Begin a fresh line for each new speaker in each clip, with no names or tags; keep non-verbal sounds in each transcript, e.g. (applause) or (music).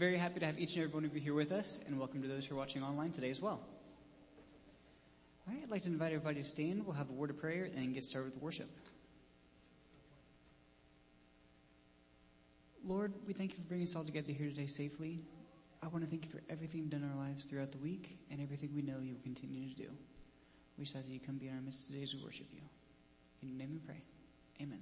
very happy to have each and every one of you here with us, and welcome to those who are watching online today as well. All right, I'd like to invite everybody to stand. We'll have a word of prayer and get started with worship. Lord, we thank you for bringing us all together here today safely. I want to thank you for everything you've done in our lives throughout the week and everything we know you will continue to do. We ask that you come be in our midst today as we worship you. In your name we pray. Amen.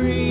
We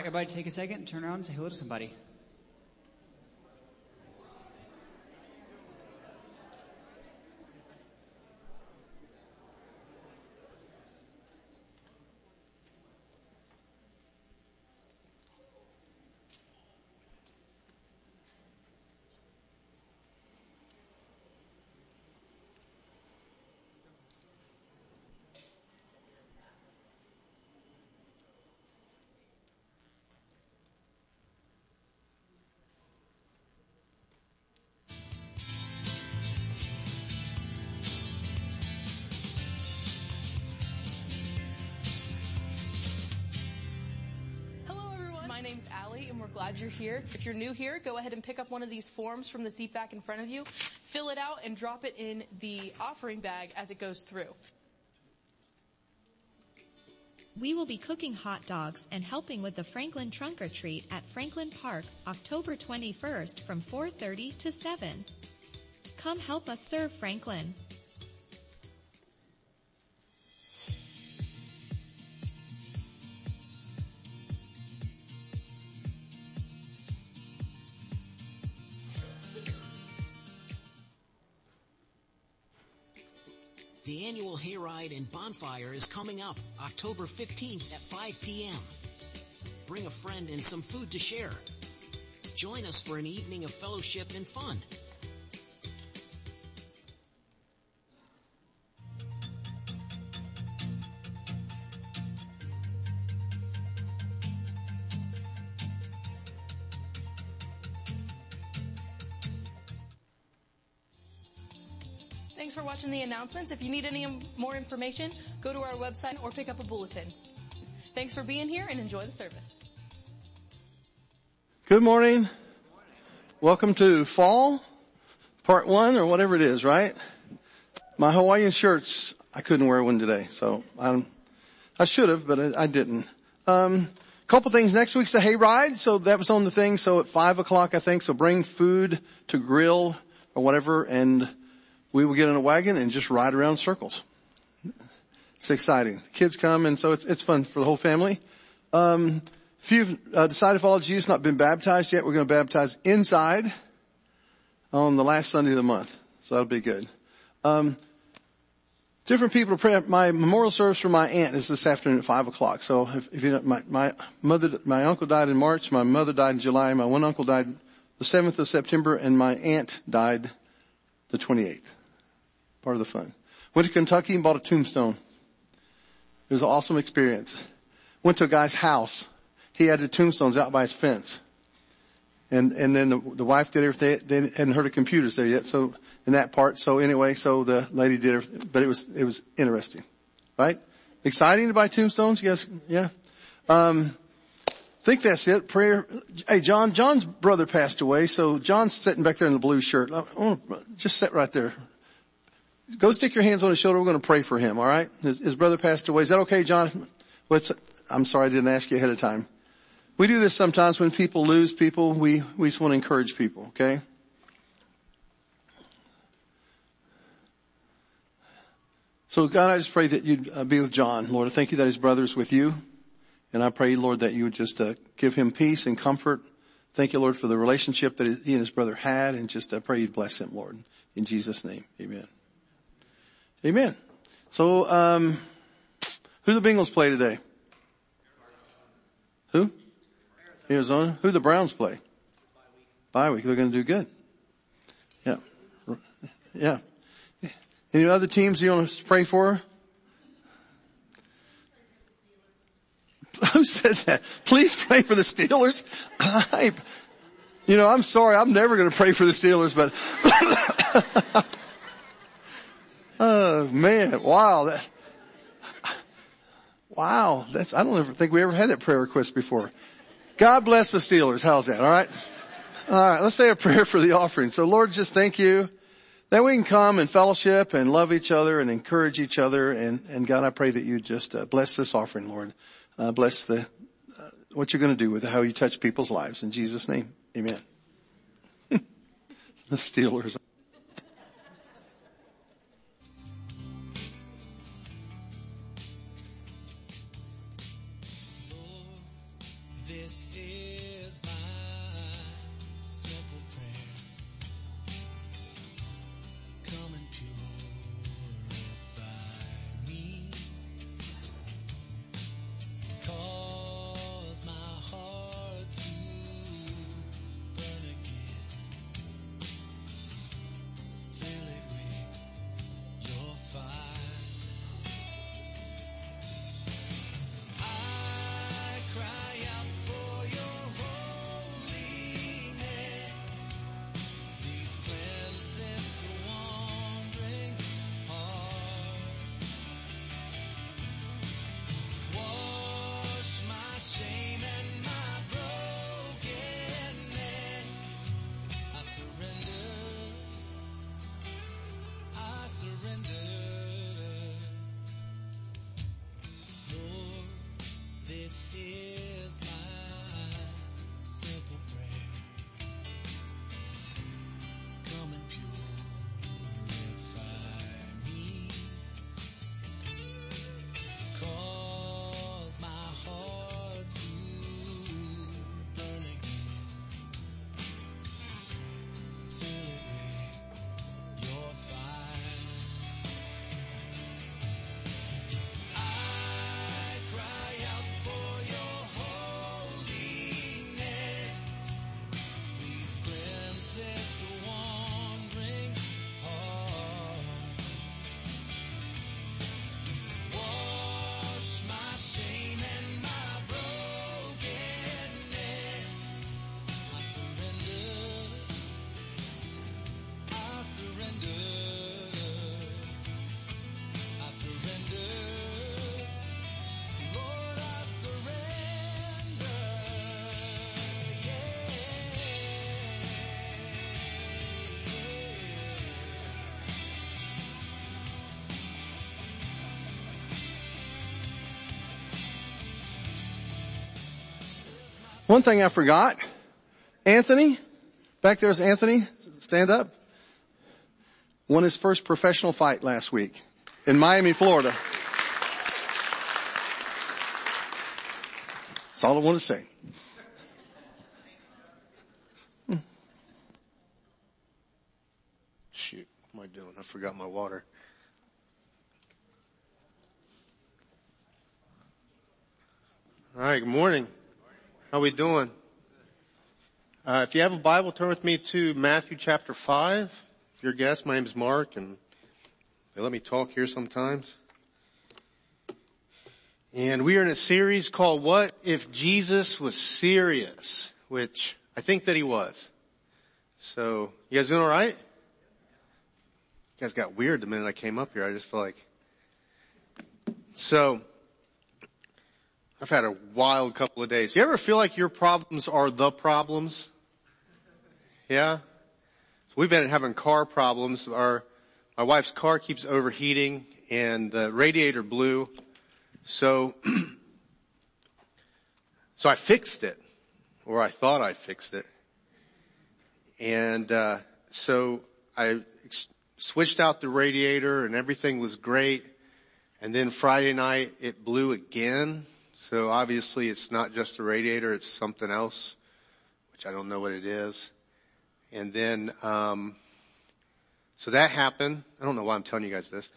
right, everybody take a second, turn around and say hello to somebody.
Glad you're here. If you're new here, go ahead and pick up one of these forms from the seat back in front of you, fill it out and drop it in the offering bag as it goes through.
We will be cooking hot dogs and helping with the Franklin Trunk or Treat at Franklin Park October 21st from 4.30 to 7. Come help us serve Franklin.
The annual hayride and bonfire is coming up October 15th at 5 p.m. Bring a friend and some food to share. Join us for an evening of fellowship and fun.
Thanks for watching the announcements. If you need any more information, go to our website or pick up a bulletin. Thanks for being here and enjoy the service.
Good morning. Morning. Welcome to fall, part one or whatever it is, right? My Hawaiian shirts, I couldn't wear one today, so I'm, I should have, but I, I didn't. Um, couple things. Next week's the hayride, so that was on the thing. So at five o'clock, I think. So bring food to grill or whatever, and we will get in a wagon and just ride around circles. It's exciting. Kids come, and so it's it's fun for the whole family. Um, if you've uh, decided to follow Jesus, not been baptized yet, we're going to baptize inside on the last Sunday of the month. So that'll be good. Um, different people pray. My memorial service for my aunt is this afternoon at five o'clock. So if, if you know, my, my mother, my uncle died in March, my mother died in July, my one uncle died the 7th of September, and my aunt died the 28th. Part of the fun. Went to Kentucky and bought a tombstone. It was an awesome experience. Went to a guy's house he had the tombstones out by his fence. And, and then the, the wife did everything. They hadn't heard of computers there yet. So in that part. So anyway, so the lady did everything, but it was, it was interesting, right? Exciting to buy tombstones? Yes. Yeah. Um, think that's it. Prayer. Hey, John, John's brother passed away. So John's sitting back there in the blue shirt. Want just sit right there. Go stick your hands on his shoulder. We're going to pray for him. All right. His, his brother passed away. Is that okay, John? What's, I'm sorry I didn't ask you ahead of time. We do this sometimes when people lose people. We, we just want to encourage people. Okay. So God, I just pray that you'd uh, be with John. Lord, I thank you that his brother's with you. And I pray, Lord, that you would just uh, give him peace and comfort. Thank you, Lord, for the relationship that he and his brother had. And just I pray you'd bless him, Lord. In Jesus' name. Amen. Amen. So, um, who the Bengals play today? Who? Arizona. Who the Browns play? Bye week. They're going to do good. Yeah. Yeah. Any other teams you want to pray for? (laughs) Who said that? Please pray for the Steelers. (laughs) I, you know, I'm sorry. I'm never going to pray for the Steelers, but (laughs) oh man, wow, that, wow, that's I don't ever think we ever had that prayer request before. God bless the Steelers. How's that? All right. All right. Let's say a prayer for the offering. So Lord, just thank you that we can come and fellowship and love each other and encourage each other. And, and God, I pray that you just uh, bless this offering, Lord. Uh, bless the, uh, what you're going to do with how you touch people's lives. In Jesus' name, amen. (laughs) the Steelers. One thing I forgot. Anthony, back there's Anthony, stand up. Won his first professional fight last week in Miami, Florida. That's all I want to say.
Shoot, what am I doing? I forgot my water. All right, good morning. How we doing? Uh, if you have a Bible, turn with me to Matthew chapter 5. If you're a guest, my name is Mark and they let me talk here sometimes. And we are in a series called What If Jesus Was Serious? Which I think that he was. So, you guys doing alright? You guys got weird the minute I came up here. I just feel like. So, I've had a wild couple of days. You ever feel like your problems are the problems? Yeah? So we've been having car problems. Our, my wife's car keeps overheating and the radiator blew. So, (clears throat) so I fixed it, or I thought I fixed it. And, uh, so I ex- switched out the radiator and everything was great. And then Friday night it blew again. So obviously it's not just the radiator, it's something else, which I don't know what it is. And then, um, so that happened. I don't know why I'm telling you guys this.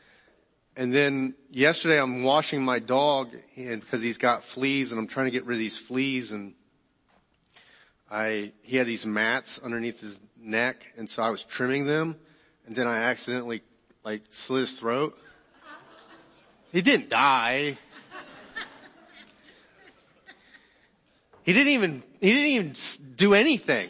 And then yesterday I'm washing my dog and because he's got fleas and I'm trying to get rid of these fleas and I, he had these mats underneath his neck and so I was trimming them and then I accidentally like slit his throat. He didn't die. He didn't even, he didn't even do anything.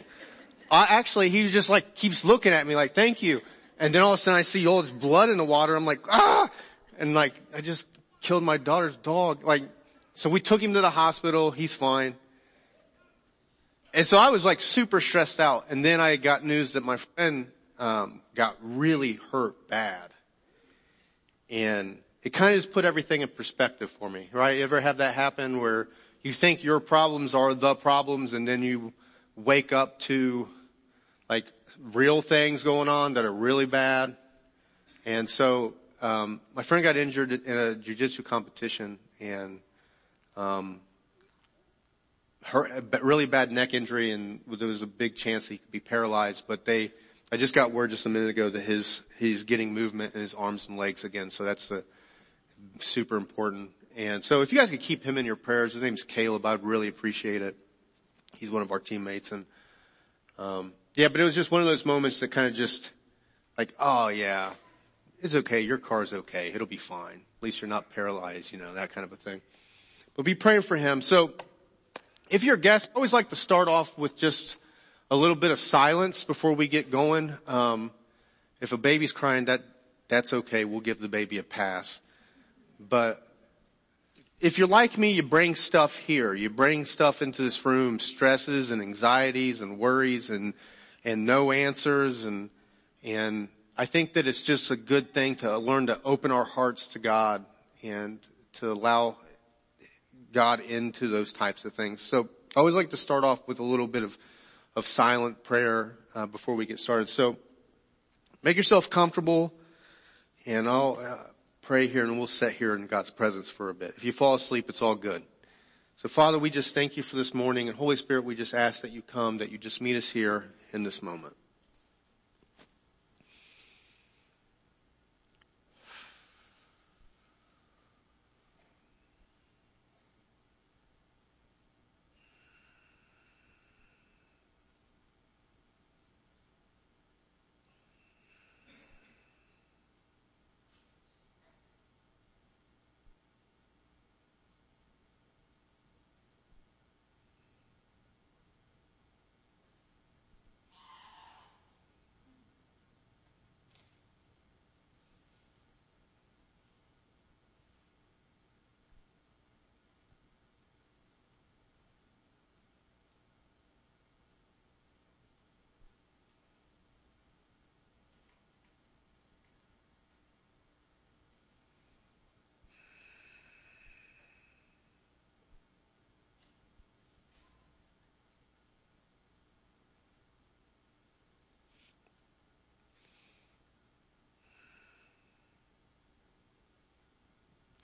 I actually, he just like keeps looking at me like, thank you. And then all of a sudden I see all this blood in the water. I'm like, ah! And like, I just killed my daughter's dog. Like, so we took him to the hospital. He's fine. And so I was like super stressed out. And then I got news that my friend, um, got really hurt bad. And it kind of just put everything in perspective for me, right? You ever have that happen where you think your problems are the problems and then you wake up to like real things going on that are really bad? And so um, my friend got injured in a jiu-jitsu competition and um, her really bad neck injury and there was a big chance he could be paralyzed. But they, I just got word just a minute ago that his he's getting movement in his arms and legs again. So that's a, super important. And so if you guys could keep him in your prayers, his name's Caleb. I'd really appreciate it. He's one of our teammates and um, yeah, but it was just one of those moments that kind of just like, oh yeah, it's okay. Your car's okay. It'll be fine. At least you're not paralyzed, you know, that kind of a thing. But be praying for him. So if you're a guest, I always like to start off with just a little bit of silence before we get going. Um, if a baby's crying, that, that's okay. We'll give the baby a pass. But if you're like me, you bring stuff here. You bring stuff into this room, stresses and anxieties and worries and, and no answers and, and I think that it's just a good thing to learn to open our hearts to God and to allow God into those types of things. So I always like to start off with a little bit of, of silent prayer uh, before we get started. So make yourself comfortable and I'll uh, pray here and we'll sit here in God's presence for a bit. If you fall asleep, it's all good. So Father, we just thank you for this morning and Holy Spirit, we just ask that you come, that you just meet us here in this moment.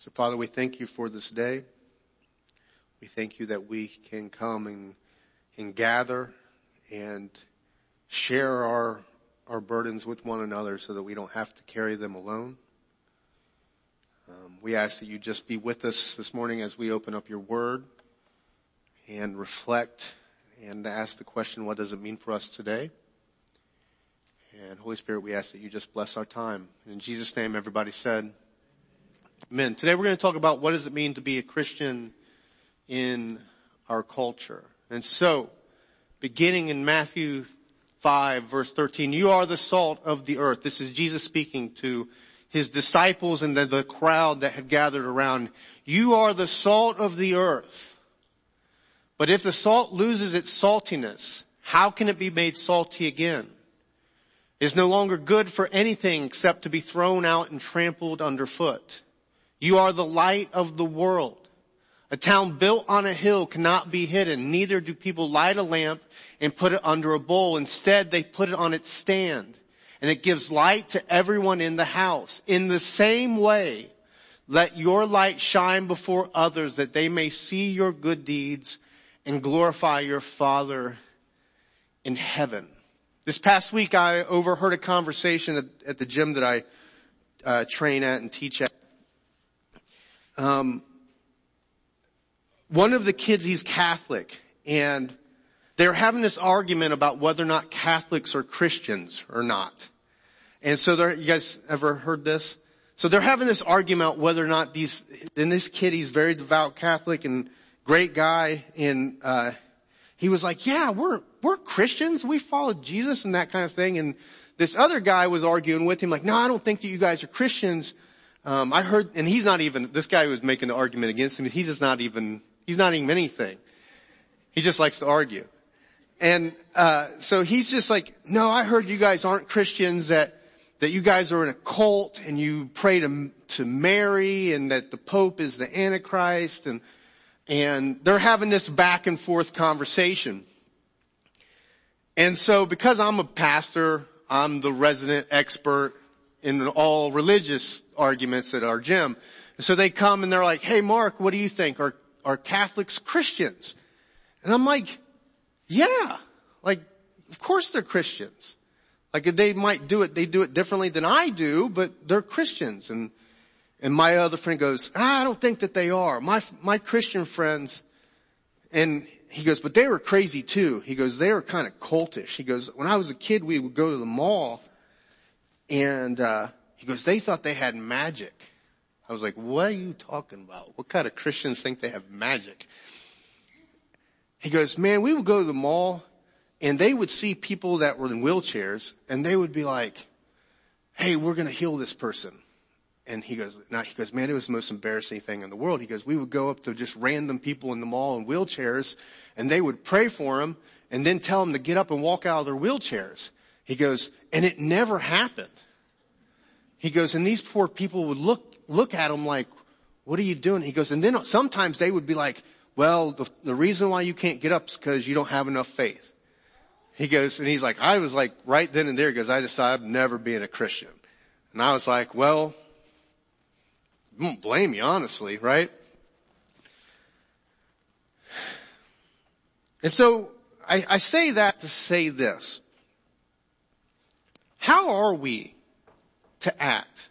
So Father, we thank you for this day. We thank you that we can come and, and gather and share our, our burdens with one another so that we don't have to carry them alone. Um, we ask that you just be with us this morning as we open up your word and reflect and ask the question, what does it mean for us today? And Holy Spirit, we ask that you just bless our time. In Jesus' name, everybody said, Amen. Today we're going to talk about what does it mean to be a Christian in our culture. And so, beginning in Matthew 5 verse 13, you are the salt of the earth. This is Jesus speaking to his disciples and the, the crowd that had gathered around. You are the salt of the earth. But if the salt loses its saltiness, how can it be made salty again? It is no longer good for anything except to be thrown out and trampled underfoot. You are the light of the world. A town built on a hill cannot be hidden. Neither do people light a lamp and put it under a bowl. Instead, they put it on its stand and it gives light to everyone in the house. In the same way, let your light shine before others that they may see your good deeds and glorify your Father in heaven. This past week I overheard a conversation at, at the gym that I uh, train at and teach at. Um, one of the kids, he's Catholic, and they're having this argument about whether or not Catholics are Christians or not. And so you guys ever heard this? So they're having this argument whether or not these, and this kid, he's very devout Catholic and great guy, and, uh, he was like, yeah, we're, we're Christians. We follow Jesus and that kind of thing. And this other guy was arguing with him like, no, I don't think that you guys are Christians. Um, I heard, and he's not even, this guy was making the argument against him. He does not even, he's not even anything. He just likes to argue. And, uh, so he's just like, no, I heard you guys aren't Christians, that, that you guys are in a cult and you pray to, to Mary and that the Pope is the Antichrist and, and they're having this back and forth conversation. And so because I'm a pastor, I'm the resident expert in all religious arguments at our gym. And so they come and they're like, hey Mark, what do you think? Are, are Catholics Christians? And I'm like, yeah, like, of course they're Christians. Like they might do it, they do it differently than I do, but they're Christians. And and my other friend goes, ah, I don't think that they are. My, my Christian friends, and he goes, but they were crazy too. He goes, they were kind of cultish. He goes, when I was a kid, we would go to the mall and, uh, he goes, they thought they had magic. I was like, what are you talking about? What kind of Christians think they have magic? He goes, man, we would go to the mall and they would see people that were in wheelchairs and they would be like, hey, we're going to heal this person and he goes, now he goes, man, it was the most embarrassing thing in the world. He goes, we would go up to just random people in the mall in wheelchairs and they would pray for them and then tell them to get up and walk out of their wheelchairs. He goes, and it never happened. He goes, and these poor people would look, look at him like, what are you doing? He goes, and then sometimes they would be like, well, the, the reason why you can't get up is because you don't have enough faith. He goes, and he's like, I was like right then and there because I decided I'm never being a Christian. And I was like, well, won't blame you, honestly, right? And so I, I say that to say this. How are we to act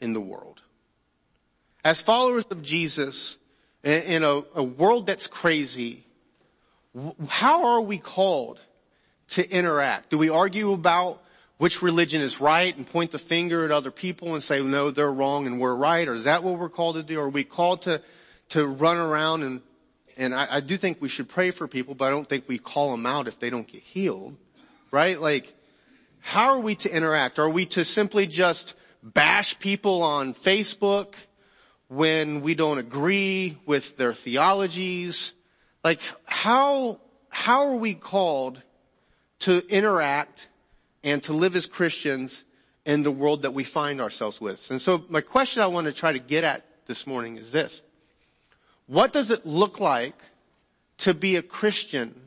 in the world? As followers of Jesus, in a, a world that's crazy, how are we called to interact? Do we argue about which religion is right and point the finger at other people and say, no, they're wrong and we're right? Or is that what we're called to do? Or are we called to, to run around and, and I, I do think we should pray for people, but I don't think we call them out if they don't get healed, right? Like, how are we to interact? Are we to simply just bash people on Facebook when we don't agree with their theologies? Like, how, how are we called to interact and to live as Christians in the world that we find ourselves with. And so my question I want to try to get at this morning is this. What does it look like to be a Christian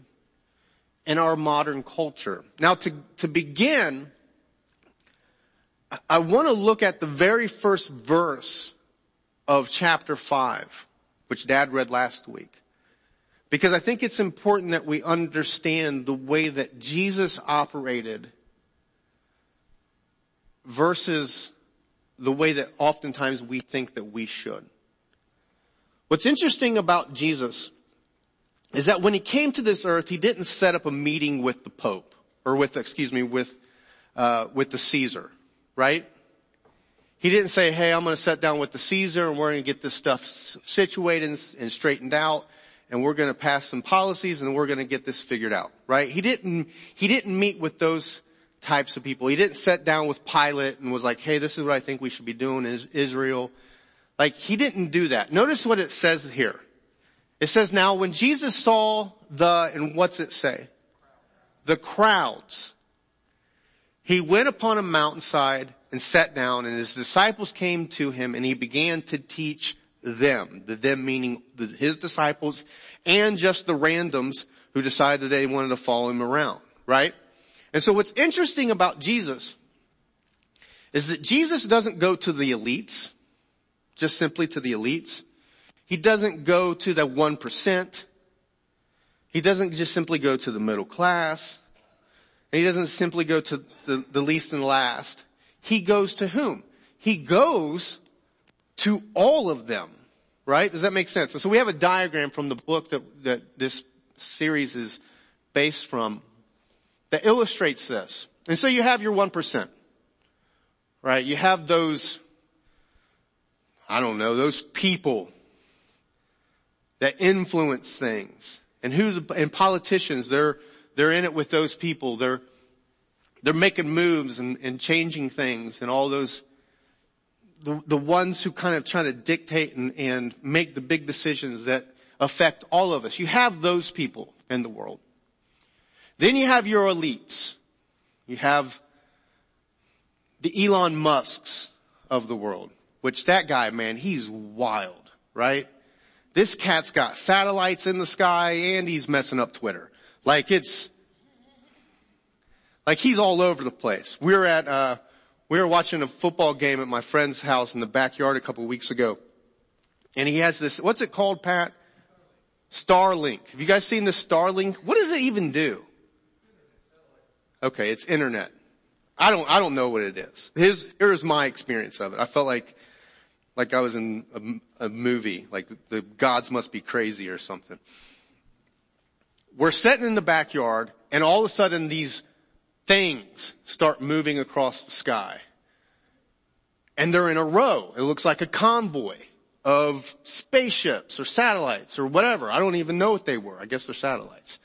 in our modern culture? Now to, to begin, I want to look at the very first verse of chapter five, which dad read last week. Because I think it's important that we understand the way that Jesus operated versus the way that oftentimes we think that we should. What's interesting about Jesus is that when he came to this earth, he didn't set up a meeting with the Pope or with, excuse me, with, uh, with the Caesar, right? He didn't say, hey, I'm going to sit down with the Caesar and we're going to get this stuff situated and, and straightened out and we're going to pass some policies and we're going to get this figured out, right? He didn't, he didn't meet with those types of people. He didn't sit down with Pilate and was like, hey, this is what I think we should be doing in Israel. Like, he didn't do that. Notice what it says here. It says, now when Jesus saw the, and what's it say? The crowds. He went upon a mountainside and sat down and his disciples came to him and he began to teach them. The them meaning his disciples and just the randoms who decided they wanted to follow him around, right? And so what's interesting about Jesus is that Jesus doesn't go to the elites, just simply to the elites. He doesn't go to the 1%. He doesn't just simply go to the middle class. And he doesn't simply go to the, the least and last. He goes to whom? He goes to all of them. Right? Does that make sense? So we have a diagram from the book that, that this series is based from that illustrates this. And so you have your 1%. Right? You have those, I don't know, those people that influence things. And who the, and politicians, they're, they're in it with those people. They're, they're making moves and, and changing things and all those, the, the ones who kind of trying to dictate and, and make the big decisions that affect all of us. You have those people in the world. Then you have your elites. You have the Elon Musks of the world, which that guy, man, he's wild, right? This cat's got satellites in the sky and he's messing up Twitter. Like it's, like he's all over the place. We were at, uh, we were watching a football game at my friend's house in the backyard a couple weeks ago. And he has this, what's it called, Pat? Starlink. Have you guys seen the Starlink? What does it even do? Okay, it's internet. I don't, I don't know what it is. His, here's my experience of it. I felt like, like I was in a, a movie, like the, the gods must be crazy or something. We're sitting in the backyard and all of a sudden these things start moving across the sky. And they're in a row. It looks like a convoy of spaceships or satellites or whatever. I don't even know what they were. I guess they're satellites.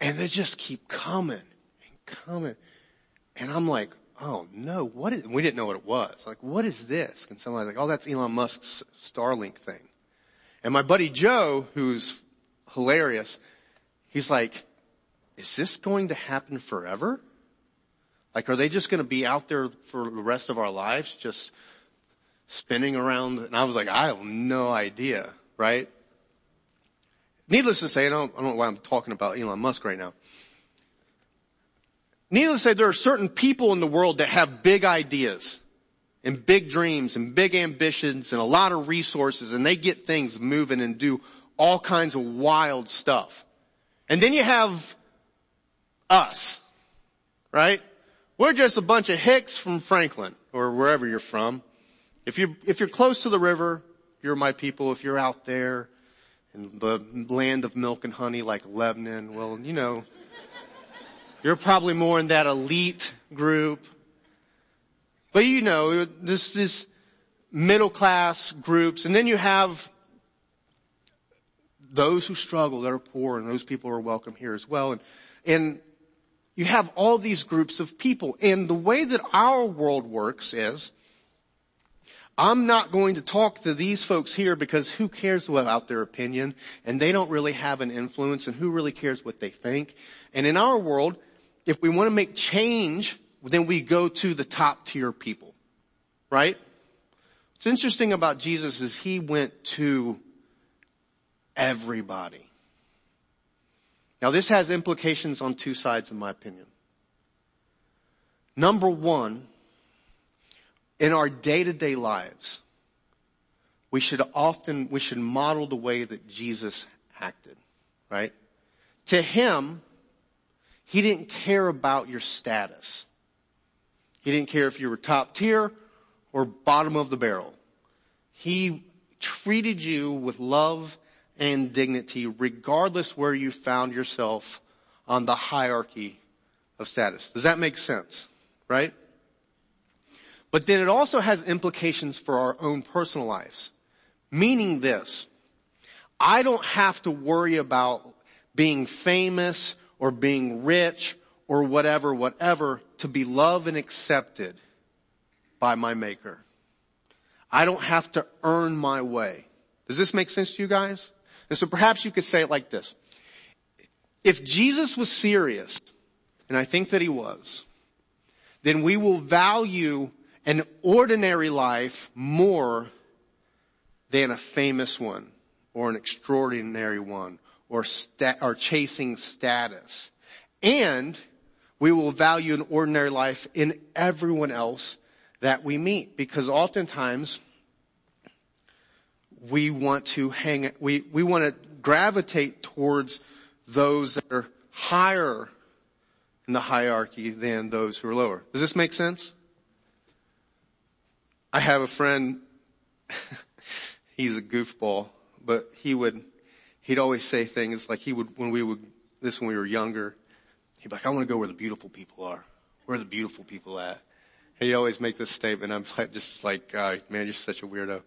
And they just keep coming and coming. And I'm like, oh no, what is, we didn't know what it was. Like, what is this? And somebody's like, oh, that's Elon Musk's Starlink thing. And my buddy Joe, who's hilarious, he's like, is this going to happen forever? Like, are they just going to be out there for the rest of our lives, just spinning around? And I was like, I have no idea, right? Needless to say, I don't, I don't know why I'm talking about Elon Musk right now. Needless to say, there are certain people in the world that have big ideas and big dreams and big ambitions and a lot of resources and they get things moving and do all kinds of wild stuff. And then you have us, right? We're just a bunch of hicks from Franklin or wherever you're from. If you're if you're close to the river, you're my people. If you're out there in the land of milk and honey like Lebanon, well, you know, you're probably more in that elite group. But you know, this, this middle class groups, and then you have those who struggle, that are poor, and those people are welcome here as well. And, and you have all these groups of people. And the way that our world works is, I'm not going to talk to these folks here because who cares about their opinion and they don't really have an influence and who really cares what they think. And in our world, if we want to make change, then we go to the top tier people, right? What's interesting about Jesus is he went to everybody. Now this has implications on two sides in my opinion. Number one, in our day-to-day lives, we should often, we should model the way that Jesus acted, right? To him, he didn't care about your status. He didn't care if you were top tier or bottom of the barrel. He treated you with love and dignity regardless where you found yourself on the hierarchy of status. Does that make sense? Right? But then it also has implications for our own personal lives. Meaning this, I don't have to worry about being famous or being rich or whatever, whatever to be loved and accepted by my maker. I don't have to earn my way. Does this make sense to you guys? And so perhaps you could say it like this. If Jesus was serious, and I think that he was, then we will value an ordinary life more than a famous one or an extraordinary one or, or chasing status. And we will value an ordinary life in everyone else that we meet because oftentimes we want to hang, we, we want to gravitate towards those that are higher in the hierarchy than those who are lower. Does this make sense? I have a friend, (laughs) he's a goofball, but he would, he'd always say things like he would, when we would, this when we were younger, he'd be like, I want to go where the beautiful people are. Where are the beautiful people at? he'd always make this statement. I'm just like, uh, man, you're such a weirdo.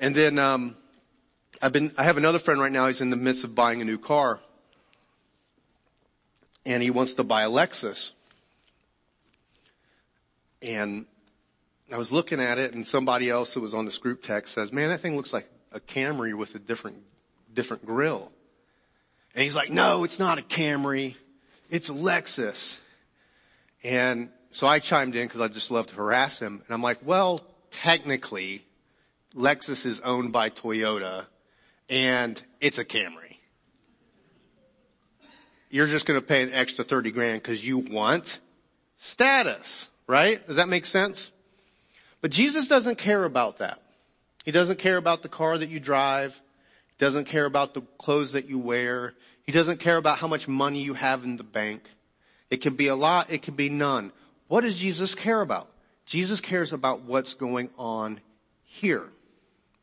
And then, um, I've been, I have another friend right now. He's in the midst of buying a new car. And he wants to buy a Lexus. And I was looking at it and somebody else who was on this group text says, man, that thing looks like a Camry with a different, different grill. And he's like, no, it's not a Camry. It's a Lexus. And so I chimed in because I just love to harass him. And I'm like, well, technically, Lexus is owned by Toyota and it's a Camry. You're just going to pay an extra 30 grand because you want status, right? Does that make sense? But Jesus doesn't care about that. He doesn't care about the car that you drive. Doesn't care about the clothes that you wear. He doesn't care about how much money you have in the bank. It can be a lot, it can be none. What does Jesus care about? Jesus cares about what's going on here,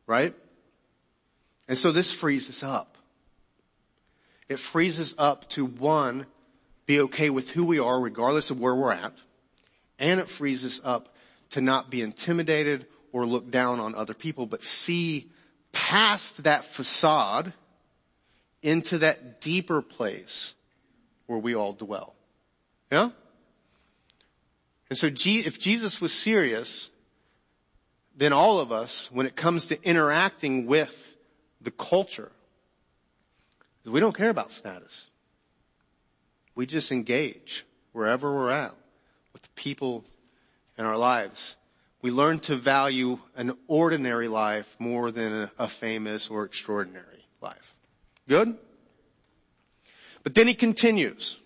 right? And so this frees us up. It frees us up to one, be okay with who we are regardless of where we're at. And it frees us up to not be intimidated or look down on other people, but see past that facade into that deeper place where we all dwell. Yeah? And so if Jesus was serious, then all of us, when it comes to interacting with the culture, we don't care about status. We just engage wherever we're at with the people in our lives. We learn to value an ordinary life more than a, famous or extraordinary life. Good? But then he continues.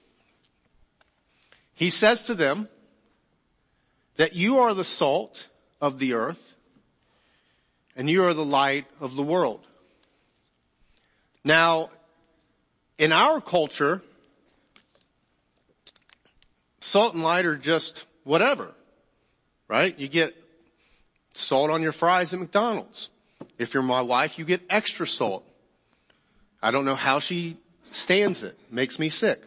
He says to them that you are the salt of the earth and you are the light of the world. Now, in our culture, salt and light are just whatever, right? You get salt on your fries at McDonald's. If you're my wife, you get extra salt. I don't know how she stands it. Makes me sick.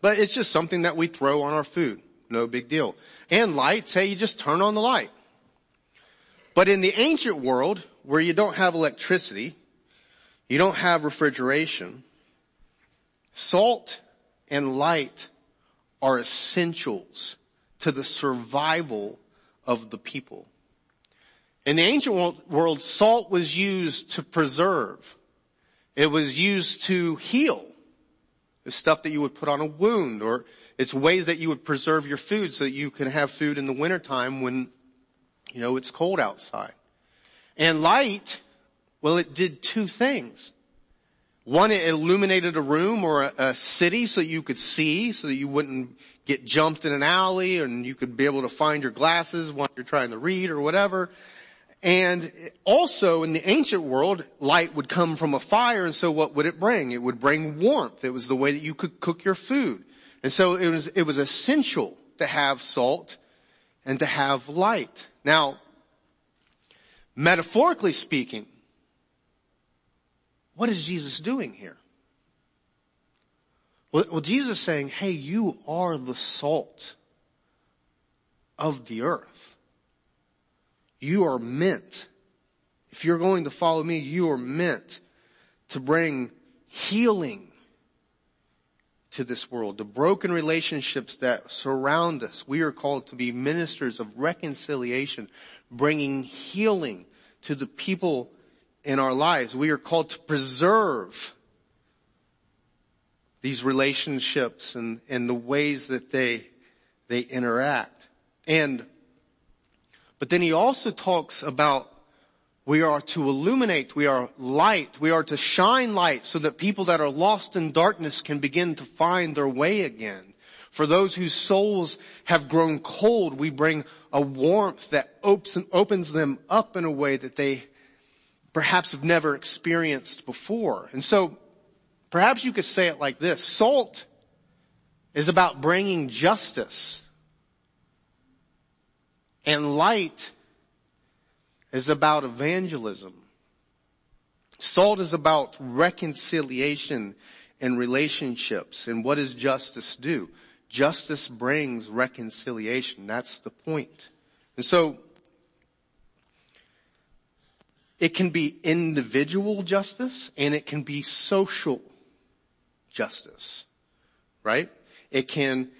But it's just something that we throw on our food. No big deal. And light, say you just turn on the light. But in the ancient world, where you don't have electricity, you don't have refrigeration, salt and light are essentials to the survival of the people. In the ancient world, salt was used to preserve. It was used to heal. It's stuff that you would put on a wound or it's ways that you would preserve your food so that you can have food in the wintertime when, you know, it's cold outside. And light, well, it did two things. One, it illuminated a room or a, a, city so you could see, so that you wouldn't get jumped in an alley and you could be able to find your glasses while you're trying to read or whatever. And also in the ancient world, light would come from a fire and so what would it bring? It would bring warmth. It was the way that you could cook your food. And so it was, it was essential to have salt and to have light. Now, metaphorically speaking, what is Jesus doing here? Well, Jesus is saying, hey, you are the salt of the earth. You are meant, if you're going to follow me, you are meant to bring healing to this world. The broken relationships that surround us. We are called to be ministers of reconciliation, bringing healing to the people in our lives. We are called to preserve these relationships and, and the ways that they, they interact. And, but then he also talks about we are to illuminate, we are light, we are to shine light so that people that are lost in darkness can begin to find their way again. For those whose souls have grown cold, we bring a warmth that opens them up in a way that they perhaps have never experienced before. And so perhaps you could say it like this. Salt is about bringing justice and light is about evangelism. Salt is about reconciliation and relationships. And what does justice do? Justice brings reconciliation. That's the point. And so, it can be individual justice and it can be social justice. Right? It can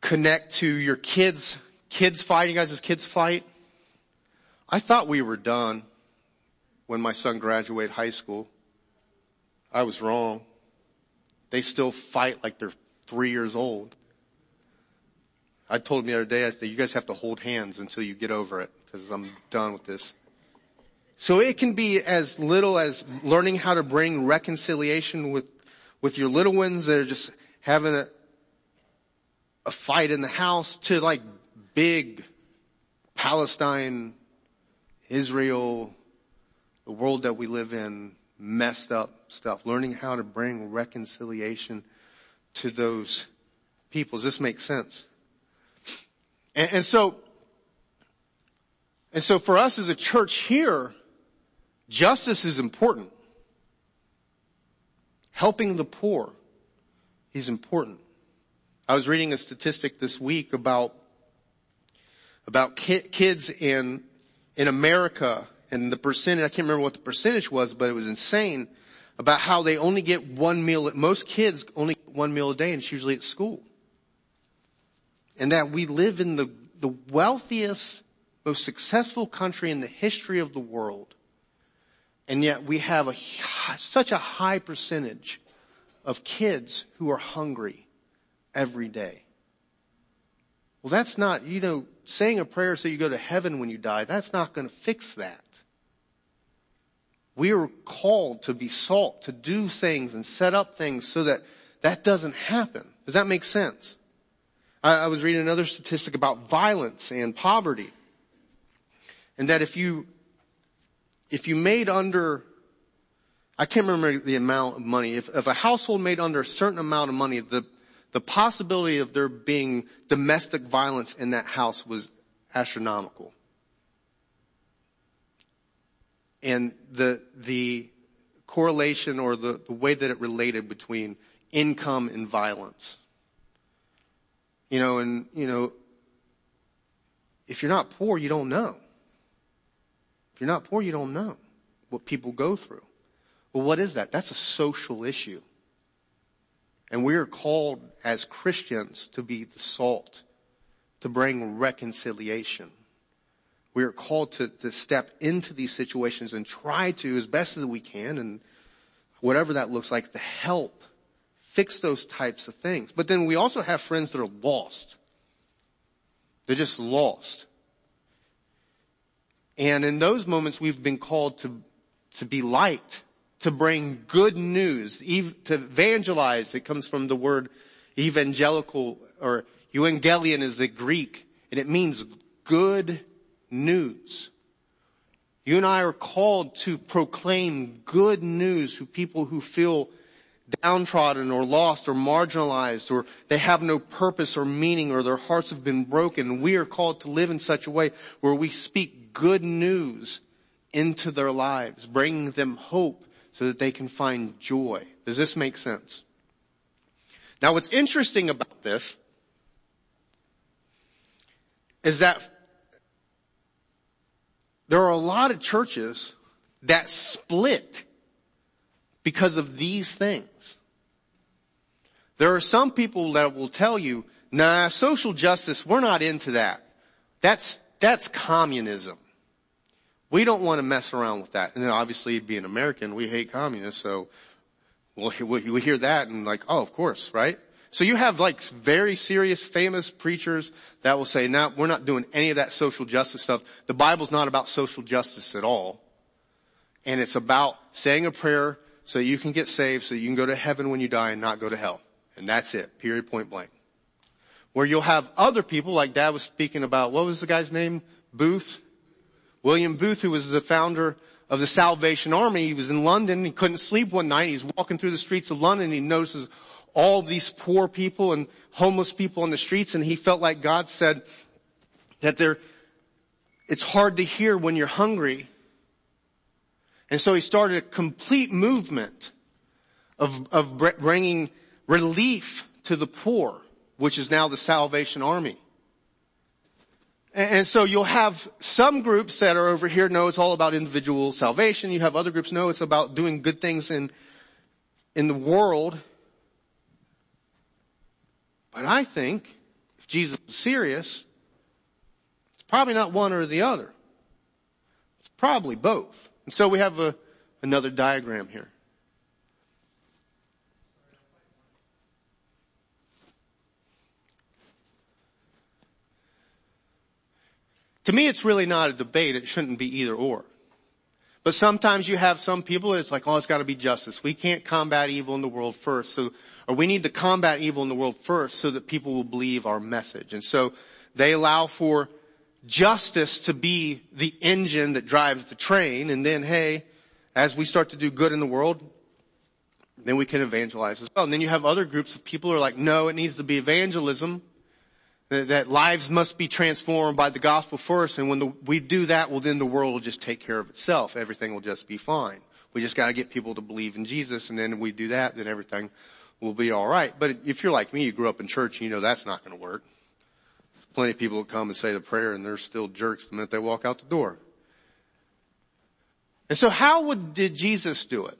connect to your kids, kids fighting, guys, as kids fight. I thought we were done when my son graduated high school. I was wrong. They still fight like they're three years old. I told him the other day, I said, you guys have to hold hands until you get over it because I'm done with this. So it can be as little as learning how to bring reconciliation with, with your little ones that are just having a, a fight in the house to like big Palestine Israel, the world that we live in, messed up stuff, learning how to bring reconciliation to those people. Does this make sense? And, and so, and so for us as a church here, justice is important. Helping the poor is important. I was reading a statistic this week about about ki- kids in in America and the percentage, I can't remember what the percentage was, but it was insane about how they only get one meal, most kids only get one meal a day and it's usually at school. And that we live in the, the wealthiest, most successful country in the history of the world. And yet we have a, such a high percentage of kids who are hungry every day. Well, that's not, you know, saying a prayer so you go to heaven when you die, that's not going to fix that. We are called to be salt, to do things and set up things so that that doesn't happen. Does that make sense? I, I was reading another statistic about violence and poverty. And that if you, if you made under, I can't remember the amount of money, if, if a household made under a certain amount of money, the the possibility of there being domestic violence in that house was astronomical. And the, the correlation or the, the way that it related between income and violence. You know, and, you know, if you're not poor, you don't know. If you're not poor, you don't know what people go through. Well, what is that? That's a social issue. And we are called as Christians to be the salt, to bring reconciliation. We are called to, to step into these situations and try to, as best as we can, and whatever that looks like, to help fix those types of things. But then we also have friends that are lost. They're just lost. And in those moments, we've been called to, to be light, to bring good news, to evangelize. It comes from the word evangelical or evangelion is the Greek and it means good news. You and I are called to proclaim good news to people who feel downtrodden or lost or marginalized or they have no purpose or meaning or their hearts have been broken. We are called to live in such a way where we speak good news into their lives, bringing them hope so that they can find joy. Does this make sense? Now what's interesting about this is that there are a lot of churches that split because of these things. There are some people that will tell you, nah, social justice, we're not into that. That's, that's communism. We don't want to mess around with that. And then obviously being American, we hate communists, so we'll, we hear that and like, oh, of course, right? So you have like very serious, famous preachers that will say, no, we're not doing any of that social justice stuff. The Bible's not about social justice at all. And it's about saying a prayer so you can get saved, so you can go to heaven when you die and not go to hell. And that's it. Period, point blank. Where you'll have other people, like Dad was speaking about, what was the guy's name? Booth? William Booth, who was the founder of the Salvation Army. He was in London. He couldn't sleep one night. He's walking through the streets of London. He notices all these poor people and homeless people on the streets and he felt like God said that there, it's hard to hear when you're hungry. And so he started a complete movement of, of bringing relief to the poor, which is now the Salvation Army. And so you'll have some groups that are over here know it's all about individual salvation. You have other groups know it's about doing good things in, in the world but I think if Jesus was serious, it's probably not one or the other. It's probably both. And so we have a, another diagram here. To me, it's really not a debate. It shouldn't be either or. But sometimes you have some people, it's like, oh, it's gotta be justice. We can't combat evil in the world first. So or we need to combat evil in the world first so that people will believe our message. And so they allow for justice to be the engine that drives the train. And then, hey, as we start to do good in the world, then we can evangelize as well. And then you have other groups of people who are like, no, it needs to be evangelism. That, lives must be transformed by the gospel first. And when the, we do that, well then the world will just take care of itself. Everything will just be fine. We just gotta get people to believe in Jesus. And then we do that, then everything will be alright. But if you're like me, you grew up in church, and you know that's not going to work. Plenty of people will come and say the prayer and they're still jerks the minute they walk out the door. And so how would, did Jesus do it?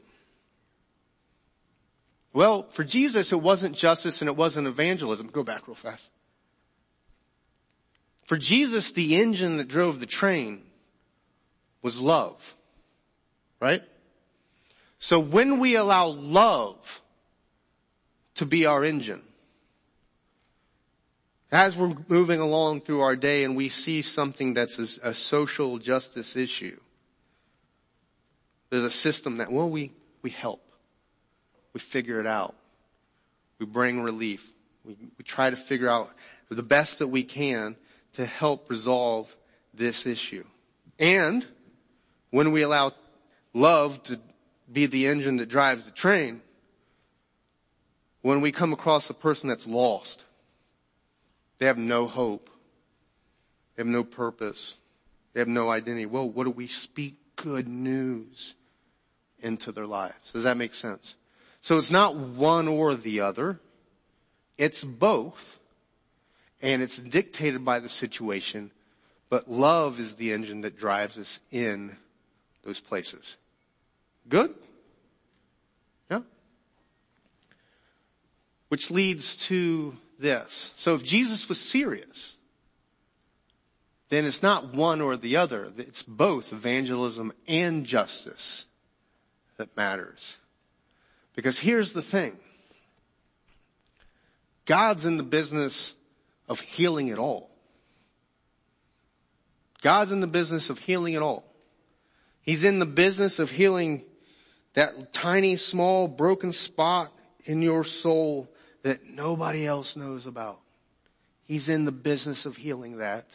Well, for Jesus, it wasn't justice and it wasn't evangelism. Go back real fast. For Jesus, the engine that drove the train was love. Right? So when we allow love to be our engine. As we're moving along through our day and we see something that's a, a social justice issue, there's a system that, well, we, we help. We figure it out. We bring relief. We, we try to figure out the best that we can to help resolve this issue. And when we allow love to be the engine that drives the train, when we come across a person that's lost, they have no hope, they have no purpose, they have no identity. Well, what do we speak good news into their lives? Does that make sense? So it's not one or the other. It's both. And it's dictated by the situation, but love is the engine that drives us in those places. Good? Yeah? Which leads to this. So if Jesus was serious, then it's not one or the other. It's both evangelism and justice that matters. Because here's the thing. God's in the business of healing it all. God's in the business of healing it all. He's in the business of healing that tiny, small, broken spot in your soul that nobody else knows about. He's in the business of healing that.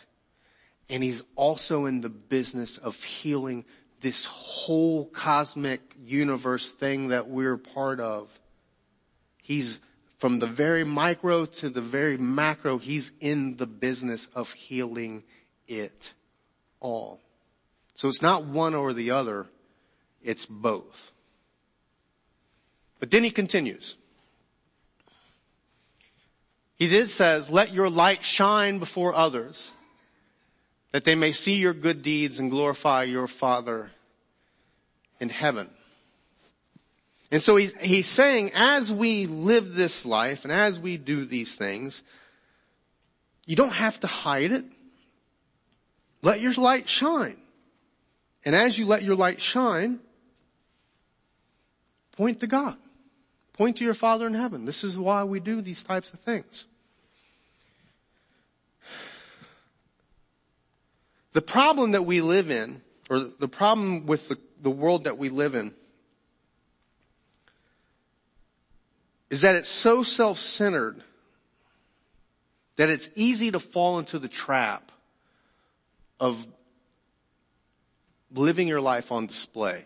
And he's also in the business of healing this whole cosmic universe thing that we're part of. He's from the very micro to the very macro, he's in the business of healing it all. So it's not one or the other, it's both. But then he continues. He did says, let your light shine before others that they may see your good deeds and glorify your Father in heaven. And so he's, he's saying as we live this life and as we do these things, you don't have to hide it. Let your light shine. And as you let your light shine, point to God. Point to your Father in heaven. This is why we do these types of things. The problem that we live in, or the problem with the, the world that we live in, is that it's so self-centered that it's easy to fall into the trap of living your life on display.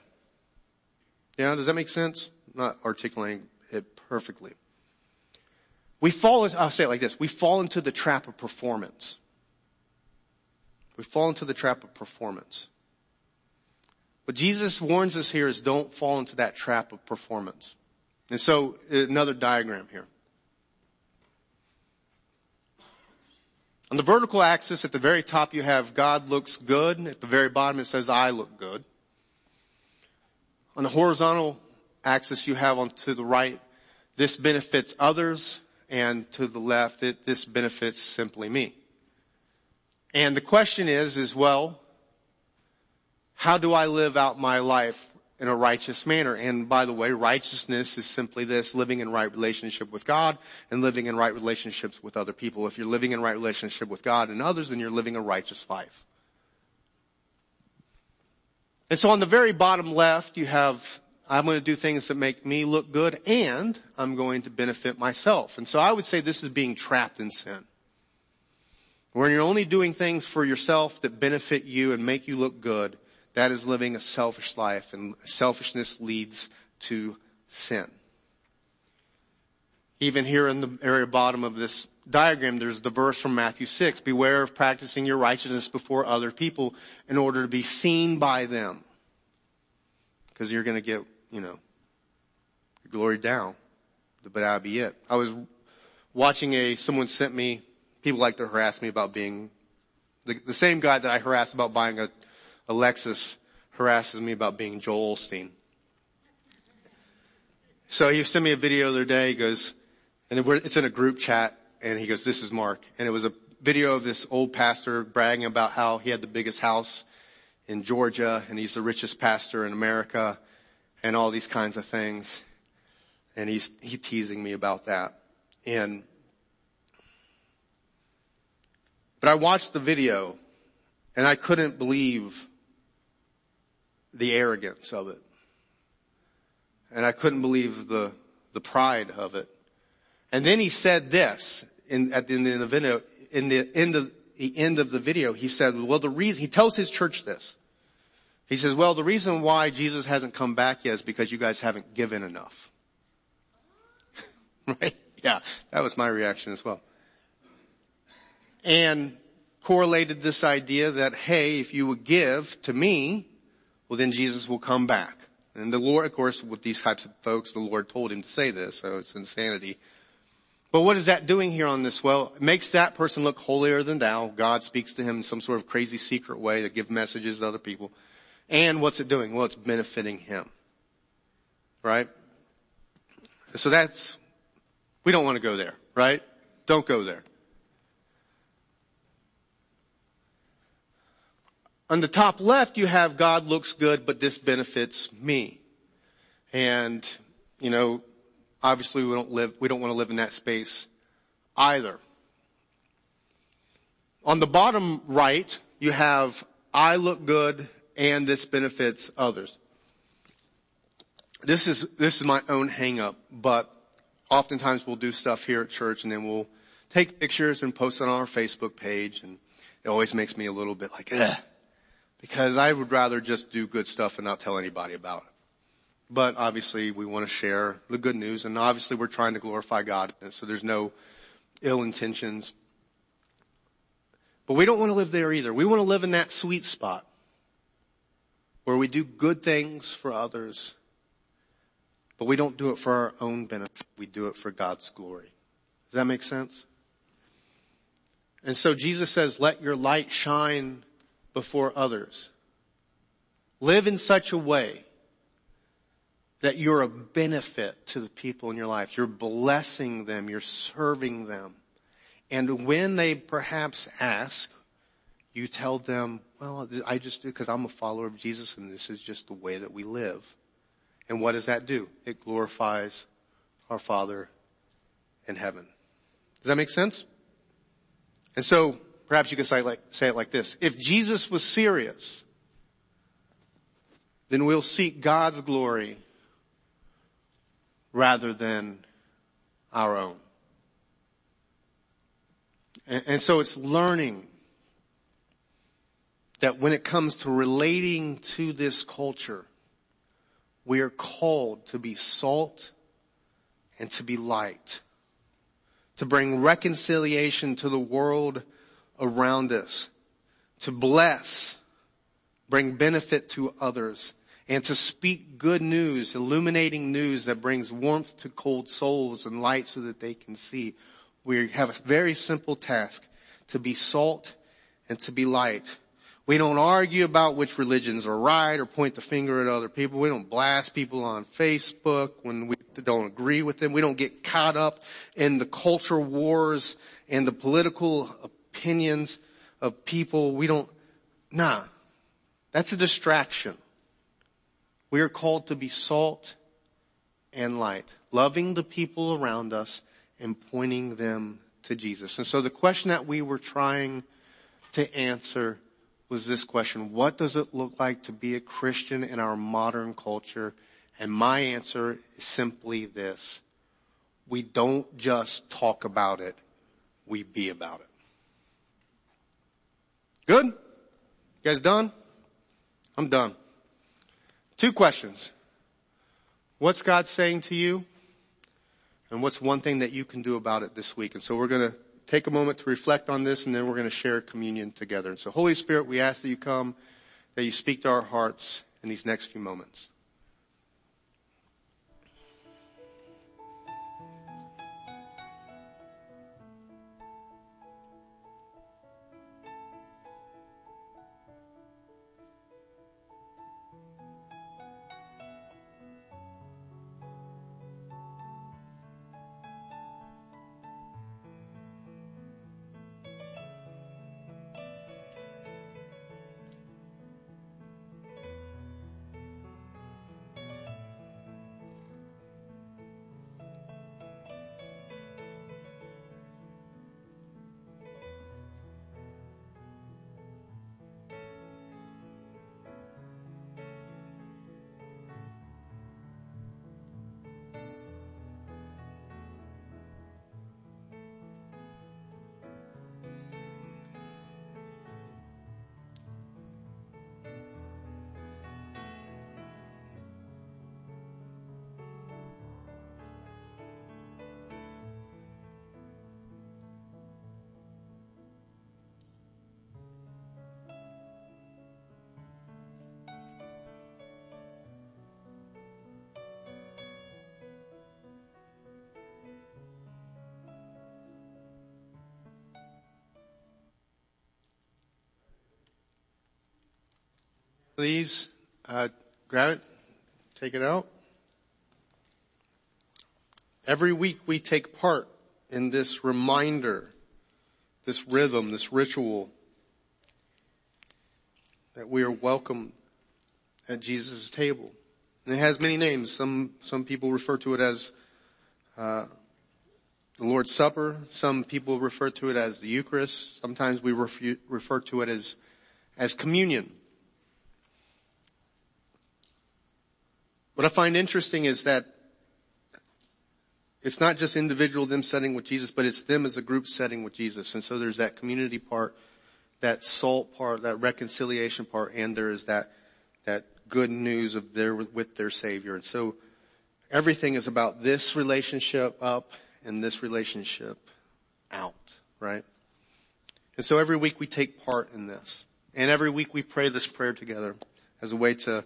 Yeah, does that make sense? I'm not articulating it perfectly. We fall, I'll say it like this, we fall into the trap of performance. We fall into the trap of performance. What Jesus warns us here is don't fall into that trap of performance. And so, uh, another diagram here. On the vertical axis at the very top you have God looks good. At the very bottom it says I look good. On the horizontal axis you have on to the right, this benefits others and to the left it, this benefits simply me. And the question is, is well, how do I live out my life in a righteous manner. And by the way, righteousness is simply this, living in right relationship with God and living in right relationships with other people. If you're living in right relationship with God and others, then you're living a righteous life. And so on the very bottom left, you have, I'm going to do things that make me look good and I'm going to benefit myself. And so I would say this is being trapped in sin. When you're only doing things for yourself that benefit you and make you look good, that is living a selfish life and selfishness leads to sin. Even here in the area bottom of this diagram, there's the verse from Matthew 6. Beware of practicing your righteousness before other people in order to be seen by them. Because you're going to get, you know, your glory down. But that'll be it. I was watching a, someone sent me, people like to harass me about being, the, the same guy that I harassed about buying a Lexus harasses me about being Joel Osteen. So he sent me a video the other day. He goes, and it's in a group chat, and he goes, "This is Mark," and it was a video of this old pastor bragging about how he had the biggest house in Georgia, and he's the richest pastor in America, and all these kinds of things. And he's he teasing me about that, and but I watched the video, and I couldn't believe the arrogance of it. And I couldn't believe the, the pride of it. And then he said this in, at the end of the video, in the end of the end of the video, he said, well, the reason, he tells his church this. He says, well, the reason why Jesus hasn't come back yet is because you guys haven't given enough. (laughs) right? Yeah, that was my reaction as well. And correlated this idea that, hey, if you would give to me, well then Jesus will come back. And the Lord, of course, with these types of folks, the Lord told him to say this, so it's insanity. But what is that doing here on this? Well, it makes that person look holier than thou. God speaks to him in some sort of crazy secret way that give messages to other people. And what's it doing? Well, it's benefiting him. Right? So that's, we don't want to go there, right? Don't go there. On the top left, you have God looks good, but this benefits me. And, you know, obviously we don't live, we don't want to live in that space either. On the bottom right, you have I look good and this benefits others. This is, this is my own hang up, but oftentimes we'll do stuff here at church and then we'll take pictures and post it on our Facebook page and it always makes me a little bit like, because I would rather just do good stuff and not tell anybody about it. But obviously we want to share the good news and obviously we're trying to glorify God. So there's no ill intentions. But we don't want to live there either. We want to live in that sweet spot where we do good things for others, but we don't do it for our own benefit. We do it for God's glory. Does that make sense? And so Jesus says, let your light shine before others. Live in such a way that you're a benefit to the people in your life. You're blessing them. You're serving them. And when they perhaps ask, you tell them, well, I just do because I'm a follower of Jesus and this is just the way that we live. And what does that do? It glorifies our Father in heaven. Does that make sense? And so perhaps you could say, like, say it like this. If Jesus was serious, then we'll seek God's glory rather than our own. And, and so it's learning that when it comes to relating to this culture, we are called to be salt and to be light, to bring reconciliation to the world around us, to bless, bring benefit to others, and to speak good news, illuminating news that brings warmth to cold souls and light so that they can see. We have a very simple task to be salt and to be light. We don't argue about which religions are right or point the finger at other people. We don't blast people on Facebook when we don't agree with them. We don't get caught up in the culture wars and the political opinions of people. We don't, nah. That's a distraction. We are called to be salt and light, loving the people around us and pointing them to Jesus. And so the question that we were trying to answer was this question. What does it look like to be a Christian in our modern culture? And my answer is simply this. We don't just talk about it, we be about it. Good? You guys done? I'm done. Two questions. What's God saying to you? And what's one thing that you can do about it this week? And so we're going to take a moment to reflect on this and then we're going to share communion together. And so Holy Spirit, we ask that you come, that you speak to our hearts in these next few moments. Please uh, grab it, take it out. Every week we take part in this reminder, this rhythm, this ritual that we are welcome at Jesus' table. And it has many names. Some some people refer to it as uh, the Lord's Supper. Some people refer to it as the Eucharist. Sometimes we refer, refer to it as as communion. What I find interesting is that it's not just individual them setting with Jesus, but it's them as a group setting with Jesus. And so there's that community part, that salt part, that reconciliation part, and there is that, that good news of their, with their Savior. And so everything is about this relationship up and this relationship out, right? And so every week we take part in this. And every week we pray this prayer together as a way to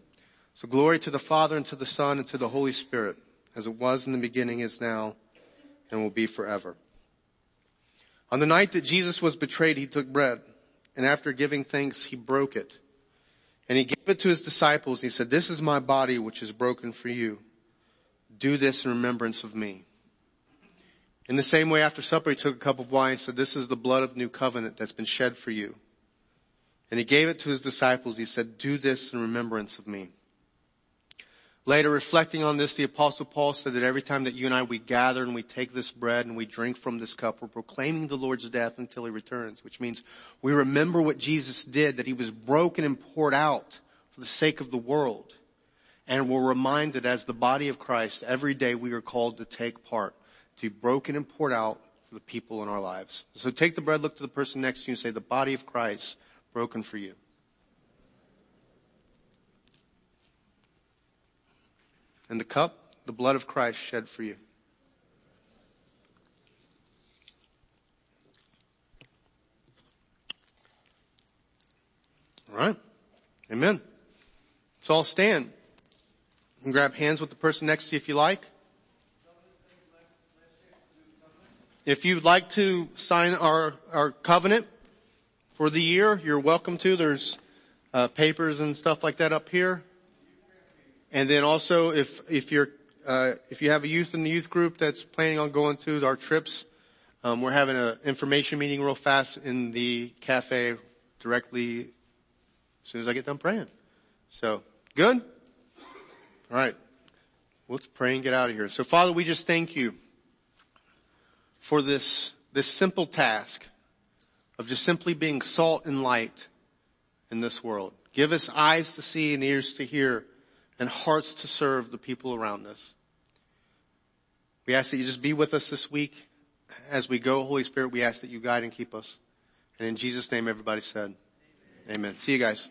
So glory to the Father and to the Son and to the Holy Spirit, as it was in the beginning, is now, and will be forever. On the night that Jesus was betrayed, he took bread, and after giving thanks, he broke it. And he gave it to his disciples. and He said, this is my body which is broken for you. Do this in remembrance of me. In the same way, after supper, he took a cup of wine and said, this is the blood of new covenant that's been shed for you. And he gave it to his disciples. He said, do this in remembrance of me. Later, reflecting on this, the apostle Paul said that every time that you and I, we gather and we take this bread and we drink from this cup, we're proclaiming the Lord's death until he returns, which means we remember what Jesus did, that he was broken and poured out for the sake of the world. And we're reminded as the body of Christ, every day we are called to take part, to be broken and poured out for the people in our lives. So take the bread, look to the person next to you and say, the body of Christ broken for you. And the cup, the blood of Christ shed for you. All right. Amen. Let's all stand and grab hands with the person next to you if you like. If you'd like to sign our, our covenant for the year, you're welcome to. There's uh, papers and stuff like that up here. And then also, if if you're uh, if you have a youth in the youth group that's planning on going to our trips, um, we're having an information meeting real fast in the cafe directly as soon as I get done praying. So good. All right, let's pray and get out of here. So Father, we just thank you for this this simple task of just simply being salt and light in this world. Give us eyes to see and ears to hear and hearts to serve the people around us. We ask that you just be with us this week. As we go, Holy Spirit, we ask that you guide and keep us. And in Jesus' name, everybody said, Amen. Amen. See you guys.